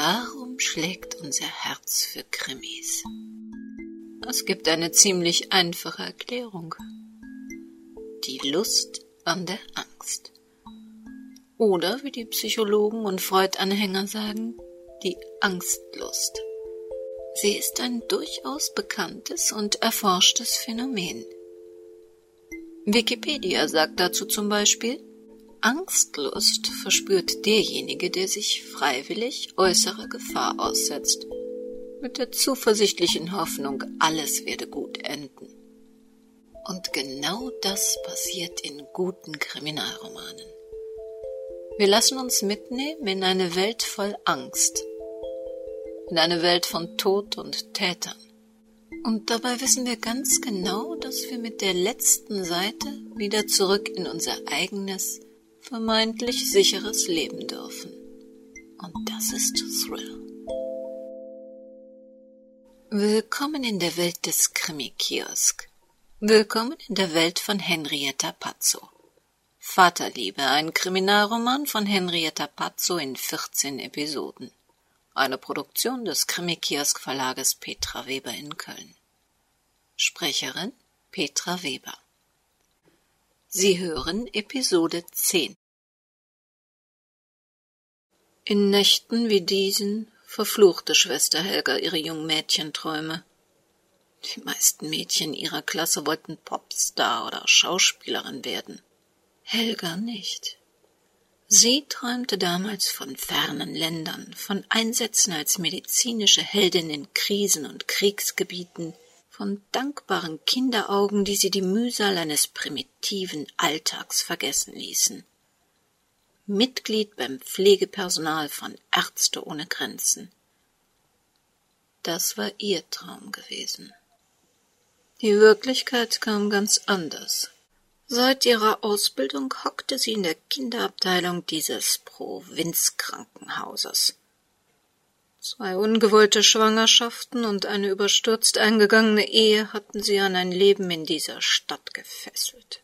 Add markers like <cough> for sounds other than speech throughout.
Warum schlägt unser Herz für Krimis? Es gibt eine ziemlich einfache Erklärung. Die Lust an der Angst. Oder, wie die Psychologen und Freud-Anhänger sagen, die Angstlust. Sie ist ein durchaus bekanntes und erforschtes Phänomen. Wikipedia sagt dazu zum Beispiel, Angstlust verspürt derjenige, der sich freiwillig äußerer Gefahr aussetzt, mit der zuversichtlichen Hoffnung, alles werde gut enden. Und genau das passiert in guten Kriminalromanen. Wir lassen uns mitnehmen in eine Welt voll Angst, in eine Welt von Tod und Tätern. Und dabei wissen wir ganz genau, dass wir mit der letzten Seite wieder zurück in unser eigenes, vermeintlich sicheres Leben dürfen. Und das ist Thrill. Willkommen in der Welt des Krimi-Kiosk. Willkommen in der Welt von Henrietta Pazzo. Vaterliebe, ein Kriminalroman von Henrietta Pazzo in 14 Episoden. Eine Produktion des Krimi-Kiosk Verlages Petra Weber in Köln. Sprecherin Petra Weber. Sie hören Episode 10. In Nächten wie diesen verfluchte Schwester Helga ihre jungen Mädchenträume. Die meisten Mädchen ihrer Klasse wollten Popstar oder Schauspielerin werden. Helga nicht. Sie träumte damals von fernen Ländern, von Einsätzen als medizinische Heldin in Krisen und Kriegsgebieten, von dankbaren Kinderaugen, die sie die Mühsal eines primitiven Alltags vergessen ließen. Mitglied beim Pflegepersonal von Ärzte ohne Grenzen. Das war ihr Traum gewesen. Die Wirklichkeit kam ganz anders. Seit ihrer Ausbildung hockte sie in der Kinderabteilung dieses Provinzkrankenhauses. Zwei ungewollte Schwangerschaften und eine überstürzt eingegangene Ehe hatten sie an ein Leben in dieser Stadt gefesselt.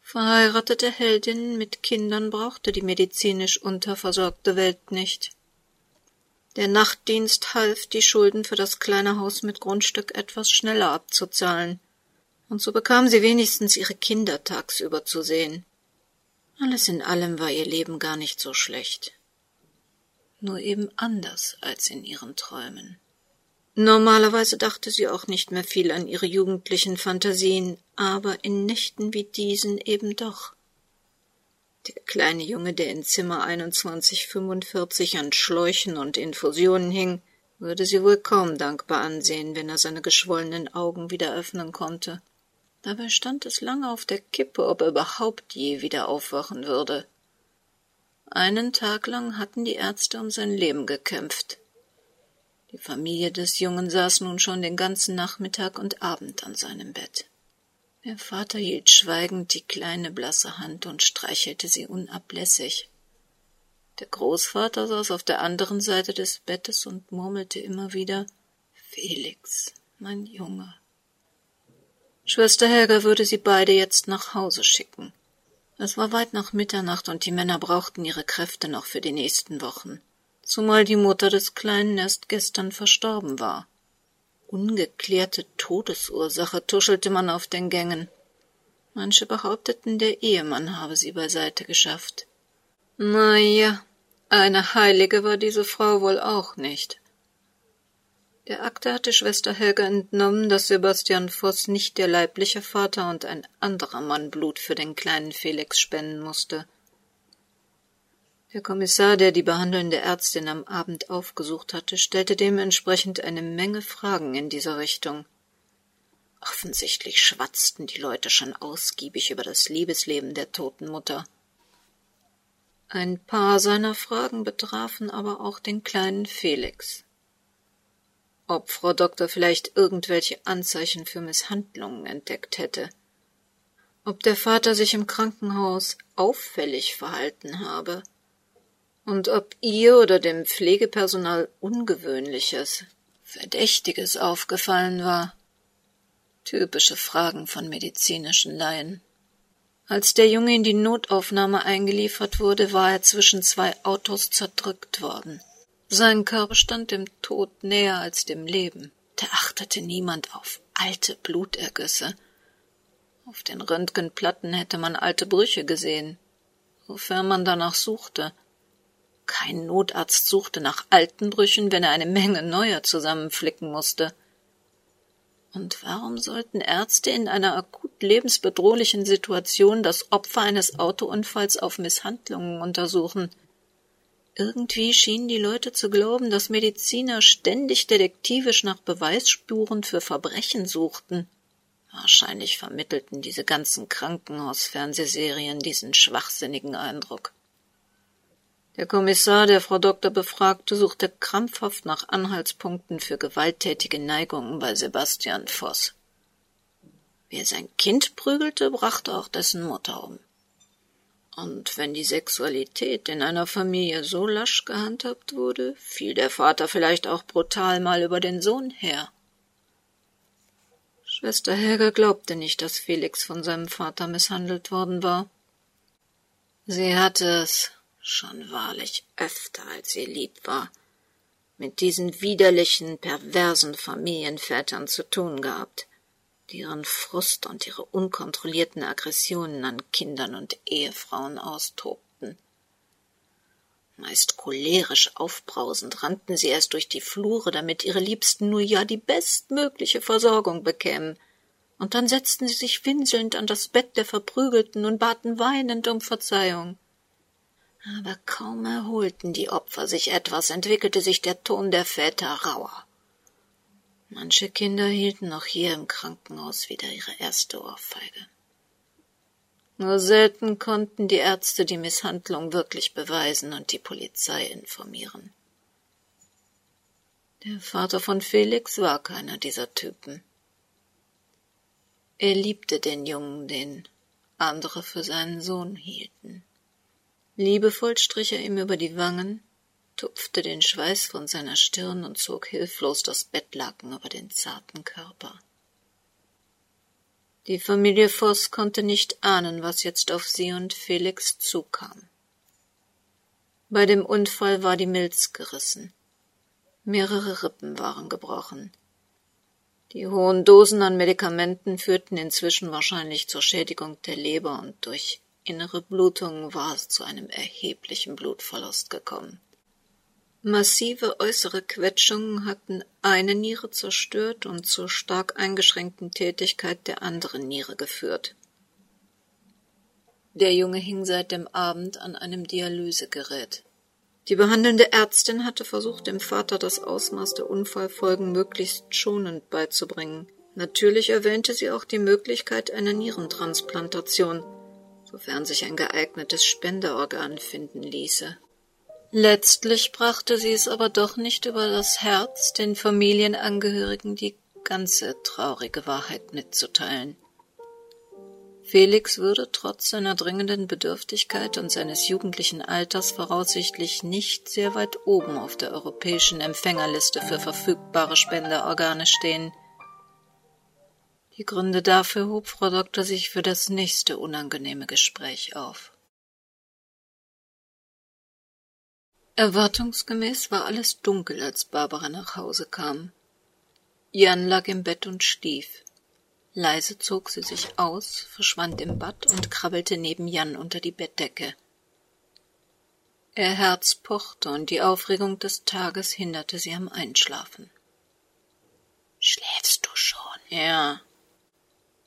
Verheiratete Heldinnen mit Kindern brauchte die medizinisch unterversorgte Welt nicht. Der Nachtdienst half, die Schulden für das kleine Haus mit Grundstück etwas schneller abzuzahlen, und so bekam sie wenigstens ihre Kinder tagsüber zu sehen. Alles in allem war ihr Leben gar nicht so schlecht. Nur eben anders als in ihren Träumen. Normalerweise dachte sie auch nicht mehr viel an ihre jugendlichen Fantasien, aber in Nächten wie diesen eben doch. Der kleine Junge, der in Zimmer 2145 an Schläuchen und Infusionen hing, würde sie wohl kaum dankbar ansehen, wenn er seine geschwollenen Augen wieder öffnen konnte. Dabei stand es lange auf der Kippe, ob er überhaupt je wieder aufwachen würde. Einen Tag lang hatten die Ärzte um sein Leben gekämpft. Die Familie des Jungen saß nun schon den ganzen Nachmittag und Abend an seinem Bett. Der Vater hielt schweigend die kleine blasse Hand und streichelte sie unablässig. Der Großvater saß auf der anderen Seite des Bettes und murmelte immer wieder Felix, mein Junge. Schwester Helga würde sie beide jetzt nach Hause schicken. Es war weit nach Mitternacht und die Männer brauchten ihre Kräfte noch für die nächsten Wochen zumal die Mutter des Kleinen erst gestern verstorben war. Ungeklärte Todesursache tuschelte man auf den Gängen. Manche behaupteten, der Ehemann habe sie beiseite geschafft. Na ja, eine Heilige war diese Frau wohl auch nicht. Der Akte hatte Schwester Helga entnommen, dass Sebastian Voss nicht der leibliche Vater und ein anderer Mann Blut für den kleinen Felix spenden musste. Der Kommissar, der die behandelnde Ärztin am Abend aufgesucht hatte, stellte dementsprechend eine Menge Fragen in dieser Richtung. Offensichtlich schwatzten die Leute schon ausgiebig über das Liebesleben der toten Mutter. Ein paar seiner Fragen betrafen aber auch den kleinen Felix. Ob Frau Doktor vielleicht irgendwelche Anzeichen für Misshandlungen entdeckt hätte. Ob der Vater sich im Krankenhaus auffällig verhalten habe und ob ihr oder dem Pflegepersonal Ungewöhnliches, Verdächtiges aufgefallen war. Typische Fragen von medizinischen Laien. Als der Junge in die Notaufnahme eingeliefert wurde, war er zwischen zwei Autos zerdrückt worden. Sein Körper stand dem Tod näher als dem Leben. Da achtete niemand auf alte Blutergüsse. Auf den Röntgenplatten hätte man alte Brüche gesehen, wofern man danach suchte. Kein Notarzt suchte nach alten Brüchen, wenn er eine Menge neuer zusammenflicken musste. Und warum sollten Ärzte in einer akut lebensbedrohlichen Situation das Opfer eines Autounfalls auf Misshandlungen untersuchen? Irgendwie schienen die Leute zu glauben, dass Mediziner ständig detektivisch nach Beweisspuren für Verbrechen suchten. Wahrscheinlich vermittelten diese ganzen Krankenhausfernsehserien diesen schwachsinnigen Eindruck. Der Kommissar, der Frau Doktor befragte, suchte krampfhaft nach Anhaltspunkten für gewalttätige Neigungen bei Sebastian Voss. Wer sein Kind prügelte, brachte auch dessen Mutter um. Und wenn die Sexualität in einer Familie so lasch gehandhabt wurde, fiel der Vater vielleicht auch brutal mal über den Sohn her. Schwester Helga glaubte nicht, dass Felix von seinem Vater misshandelt worden war. Sie hatte es schon wahrlich öfter, als ihr lieb war, mit diesen widerlichen, perversen Familienvätern zu tun gehabt die ihren Frust und ihre unkontrollierten Aggressionen an Kindern und Ehefrauen austobten. Meist cholerisch aufbrausend rannten sie erst durch die Flure, damit ihre Liebsten nur ja die bestmögliche Versorgung bekämen, und dann setzten sie sich winselnd an das Bett der Verprügelten und baten weinend um Verzeihung. Aber kaum erholten die Opfer sich etwas, entwickelte sich der Ton der Väter rauer. Manche Kinder hielten auch hier im Krankenhaus wieder ihre erste Ohrfeige. Nur selten konnten die Ärzte die Misshandlung wirklich beweisen und die Polizei informieren. Der Vater von Felix war keiner dieser Typen. Er liebte den Jungen, den andere für seinen Sohn hielten. Liebevoll strich er ihm über die Wangen, tupfte den Schweiß von seiner Stirn und zog hilflos das Bettlaken über den zarten Körper. Die Familie Voss konnte nicht ahnen, was jetzt auf sie und Felix zukam. Bei dem Unfall war die Milz gerissen. Mehrere Rippen waren gebrochen. Die hohen Dosen an Medikamenten führten inzwischen wahrscheinlich zur Schädigung der Leber und durch innere Blutungen war es zu einem erheblichen Blutverlust gekommen. Massive äußere Quetschungen hatten eine Niere zerstört und zur stark eingeschränkten Tätigkeit der anderen Niere geführt. Der Junge hing seit dem Abend an einem Dialysegerät. Die behandelnde Ärztin hatte versucht, dem Vater das Ausmaß der Unfallfolgen möglichst schonend beizubringen. Natürlich erwähnte sie auch die Möglichkeit einer Nierentransplantation, sofern sich ein geeignetes Spenderorgan finden ließe. Letztlich brachte sie es aber doch nicht über das Herz, den Familienangehörigen die ganze traurige Wahrheit mitzuteilen. Felix würde trotz seiner dringenden Bedürftigkeit und seines jugendlichen Alters voraussichtlich nicht sehr weit oben auf der europäischen Empfängerliste für verfügbare Spenderorgane stehen. Die Gründe dafür hob Frau Doktor sich für das nächste unangenehme Gespräch auf. Erwartungsgemäß war alles dunkel, als Barbara nach Hause kam. Jan lag im Bett und schlief. Leise zog sie sich aus, verschwand im Bad und krabbelte neben Jan unter die Bettdecke. Ihr Herz pochte und die Aufregung des Tages hinderte sie am Einschlafen. Schläfst du schon? Ja,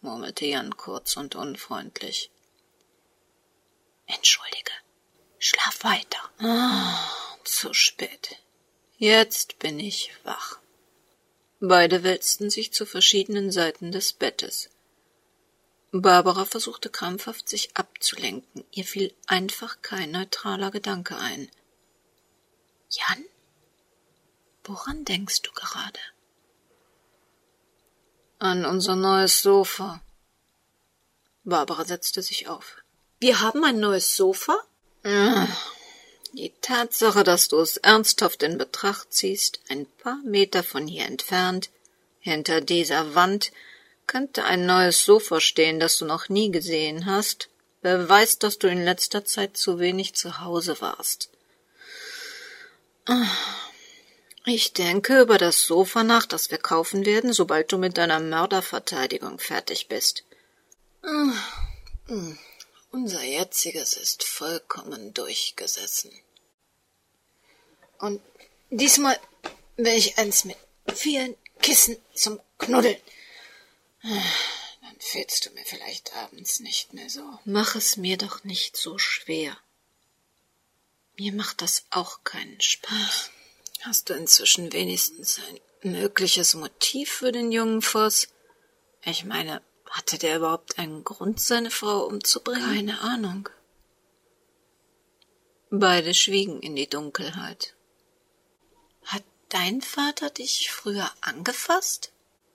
murmelte Jan kurz und unfreundlich. Entschuldige, Schlaf weiter. Ah, zu spät. Jetzt bin ich wach. Beide wälzten sich zu verschiedenen Seiten des Bettes. Barbara versuchte krampfhaft, sich abzulenken. Ihr fiel einfach kein neutraler Gedanke ein. Jan? Woran denkst du gerade? An unser neues Sofa. Barbara setzte sich auf. Wir haben ein neues Sofa? Die Tatsache, dass du es ernsthaft in Betracht ziehst, ein paar Meter von hier entfernt, hinter dieser Wand, könnte ein neues Sofa stehen, das du noch nie gesehen hast, beweist, dass du in letzter Zeit zu wenig zu Hause warst. Ich denke über das Sofa nach, das wir kaufen werden, sobald du mit deiner Mörderverteidigung fertig bist. Unser jetziges ist vollkommen durchgesessen. Und diesmal will ich eins mit vielen Kissen zum Knuddeln. Dann fehlst du mir vielleicht abends nicht mehr so. Mach es mir doch nicht so schwer. Mir macht das auch keinen Spaß. Hast du inzwischen wenigstens ein mögliches Motiv für den jungen Voss? Ich meine, hatte der überhaupt einen Grund, seine Frau umzubringen? Keine Ahnung. Beide schwiegen in die Dunkelheit. Hat dein Vater dich früher angefasst?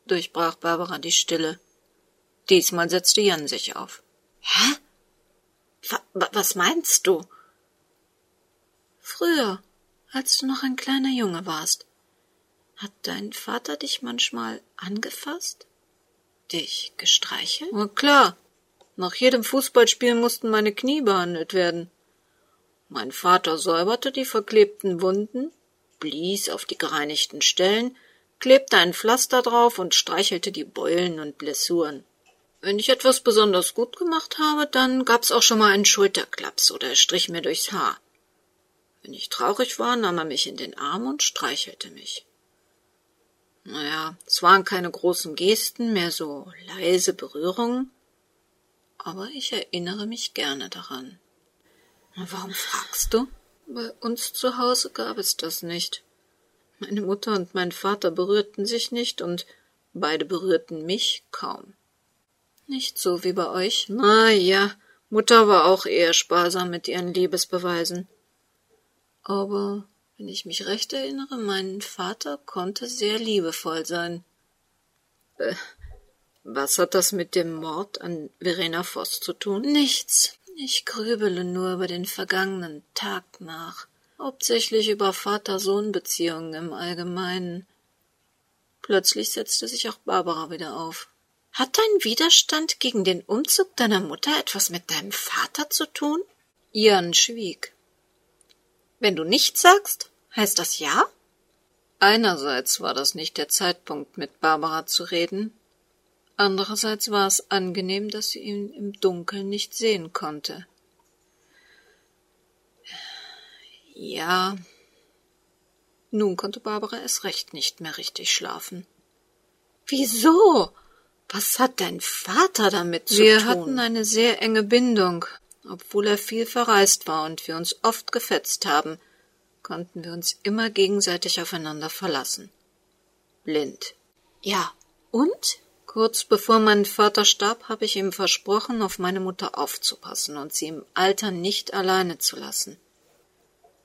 durchbrach Barbara die Stille. Diesmal setzte Jan sich auf. Hä? W was meinst du? Früher, als du noch ein kleiner Junge warst, hat dein Vater dich manchmal angefasst? Dich gestreichelt? Na klar. Nach jedem Fußballspiel mussten meine Knie behandelt werden. Mein Vater säuberte die verklebten Wunden, blies auf die gereinigten Stellen, klebte ein Pflaster drauf und streichelte die Beulen und Blessuren. Wenn ich etwas besonders gut gemacht habe, dann gab's auch schon mal einen Schulterklaps oder er strich mir durchs Haar. Wenn ich traurig war, nahm er mich in den Arm und streichelte mich. Naja, es waren keine großen Gesten, mehr so leise Berührungen, aber ich erinnere mich gerne daran. Warum fragst du? Bei uns zu Hause gab es das nicht. Meine Mutter und mein Vater berührten sich nicht und beide berührten mich kaum. Nicht so wie bei euch? Na ja, Mutter war auch eher sparsam mit ihren Liebesbeweisen. Aber wenn ich mich recht erinnere, mein Vater konnte sehr liebevoll sein. Äh, was hat das mit dem Mord an Verena Voss zu tun? Nichts. Ich grübele nur über den vergangenen Tag nach, hauptsächlich über Vater-Sohn-Beziehungen im Allgemeinen. Plötzlich setzte sich auch Barbara wieder auf. Hat dein Widerstand gegen den Umzug deiner Mutter etwas mit deinem Vater zu tun? Ian schwieg. Wenn du nichts sagst, heißt das ja? Einerseits war das nicht der Zeitpunkt, mit Barbara zu reden, andererseits war es angenehm, dass sie ihn im Dunkeln nicht sehen konnte. Ja. Nun konnte Barbara es recht nicht mehr richtig schlafen. Wieso? Was hat dein Vater damit zu wir tun? Wir hatten eine sehr enge Bindung. Obwohl er viel verreist war und wir uns oft gefetzt haben, konnten wir uns immer gegenseitig aufeinander verlassen. Blind. Ja, und? Kurz bevor mein Vater starb, habe ich ihm versprochen, auf meine Mutter aufzupassen und sie im Alter nicht alleine zu lassen.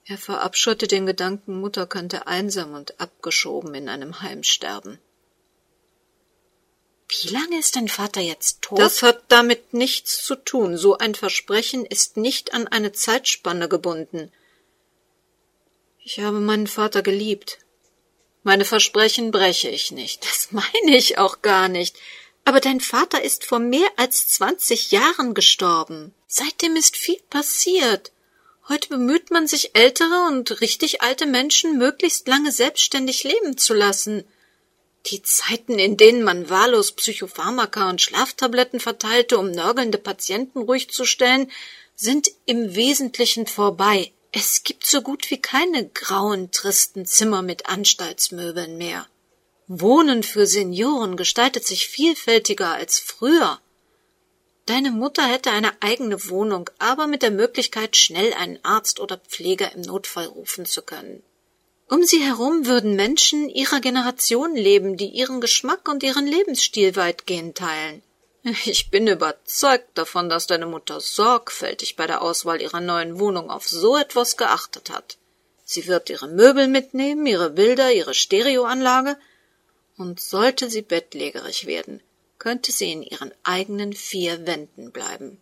Er verabscheute den Gedanken, Mutter könnte einsam und abgeschoben in einem Heim sterben. Wie lange ist dein Vater jetzt tot? Das hat damit nichts zu tun. So ein Versprechen ist nicht an eine Zeitspanne gebunden. Ich habe meinen Vater geliebt. Meine Versprechen breche ich nicht. Das <laughs> meine ich auch gar nicht. Aber dein Vater ist vor mehr als zwanzig Jahren gestorben. Seitdem ist viel passiert. Heute bemüht man sich, ältere und richtig alte Menschen möglichst lange selbstständig leben zu lassen. Die Zeiten, in denen man wahllos Psychopharmaka und Schlaftabletten verteilte, um nörgelnde Patienten ruhig zu stellen, sind im Wesentlichen vorbei. Es gibt so gut wie keine grauen, tristen Zimmer mit Anstaltsmöbeln mehr. Wohnen für Senioren gestaltet sich vielfältiger als früher. Deine Mutter hätte eine eigene Wohnung, aber mit der Möglichkeit, schnell einen Arzt oder Pfleger im Notfall rufen zu können. Um sie herum würden Menschen ihrer Generation leben, die ihren Geschmack und ihren Lebensstil weitgehend teilen. Ich bin überzeugt davon, dass deine Mutter sorgfältig bei der Auswahl ihrer neuen Wohnung auf so etwas geachtet hat. Sie wird ihre Möbel mitnehmen, ihre Bilder, ihre Stereoanlage, und sollte sie bettlägerig werden, könnte sie in ihren eigenen vier Wänden bleiben.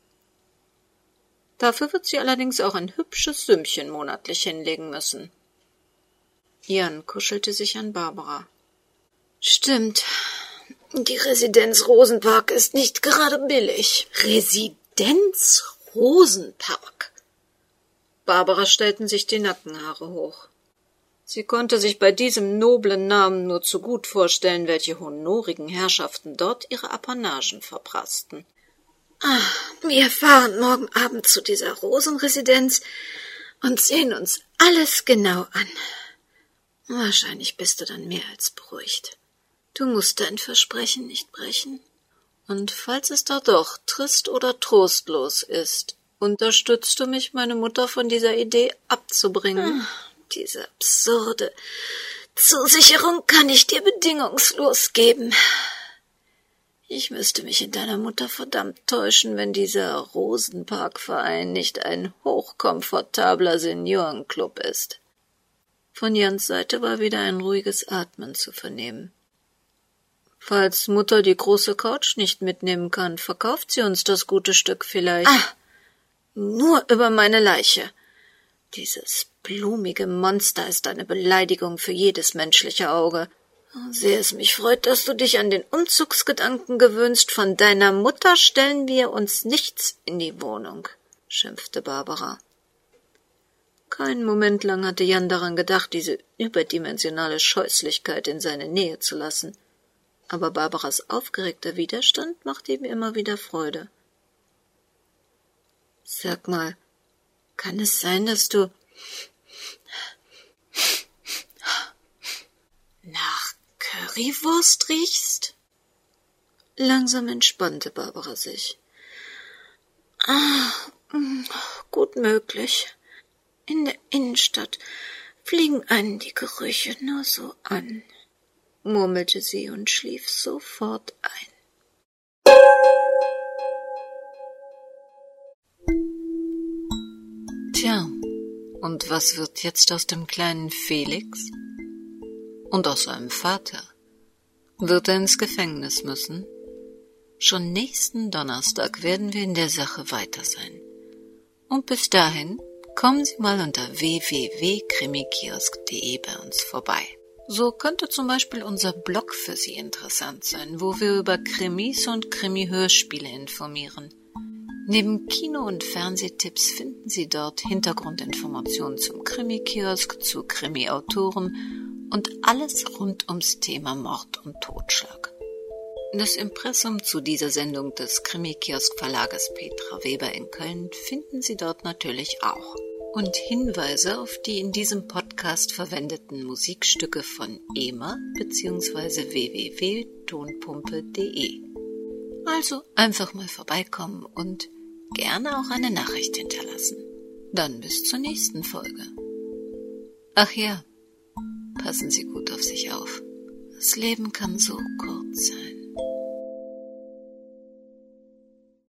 Dafür wird sie allerdings auch ein hübsches Sümmchen monatlich hinlegen müssen. Ian kuschelte sich an Barbara. Stimmt. Die Residenz Rosenpark ist nicht gerade billig. Residenz Rosenpark? Barbara stellten sich die Nackenhaare hoch. Sie konnte sich bei diesem noblen Namen nur zu gut vorstellen, welche honorigen Herrschaften dort ihre Apanagen verprassten. Ah, wir fahren morgen Abend zu dieser Rosenresidenz und sehen uns alles genau an. Wahrscheinlich bist du dann mehr als beruhigt. Du musst dein Versprechen nicht brechen. Und falls es da doch trist oder trostlos ist, unterstützt du mich, meine Mutter von dieser Idee abzubringen. Ach, diese absurde Zusicherung kann ich dir bedingungslos geben. Ich müsste mich in deiner Mutter verdammt täuschen, wenn dieser Rosenparkverein nicht ein hochkomfortabler Seniorenclub ist. Von Jans Seite war wieder ein ruhiges Atmen zu vernehmen. Falls Mutter die große Couch nicht mitnehmen kann, verkauft sie uns das gute Stück vielleicht. Ah, nur über meine Leiche. Dieses blumige Monster ist eine Beleidigung für jedes menschliche Auge. Sehr es mich freut, dass du dich an den Umzugsgedanken gewöhnst. Von deiner Mutter stellen wir uns nichts in die Wohnung, schimpfte Barbara. Keinen Moment lang hatte Jan daran gedacht, diese überdimensionale Scheußlichkeit in seine Nähe zu lassen. Aber Barbaras aufgeregter Widerstand machte ihm immer wieder Freude. Sag mal, kann es sein, dass du nach Currywurst riechst? Langsam entspannte Barbara sich. Ah, mm, gut möglich. In der Innenstadt fliegen einen die Gerüche nur so an, murmelte sie und schlief sofort ein. Tja, und was wird jetzt aus dem kleinen Felix? Und aus seinem Vater? Wird er ins Gefängnis müssen? Schon nächsten Donnerstag werden wir in der Sache weiter sein. Und bis dahin kommen Sie mal unter www.krimikiosk.de bei uns vorbei. So könnte zum Beispiel unser Blog für Sie interessant sein, wo wir über Krimis und Krimi-Hörspiele informieren. Neben Kino- und Fernsehtipps finden Sie dort Hintergrundinformationen zum Krimi-Kiosk, zu Krimi-Autoren und alles rund ums Thema Mord und Totschlag. Das Impressum zu dieser Sendung des Krimi-Kiosk-Verlages Petra Weber in Köln finden Sie dort natürlich auch. Und Hinweise auf die in diesem Podcast verwendeten Musikstücke von EMA bzw. www.tonpumpe.de. Also einfach mal vorbeikommen und gerne auch eine Nachricht hinterlassen. Dann bis zur nächsten Folge. Ach ja, passen Sie gut auf sich auf. Das Leben kann so kurz sein.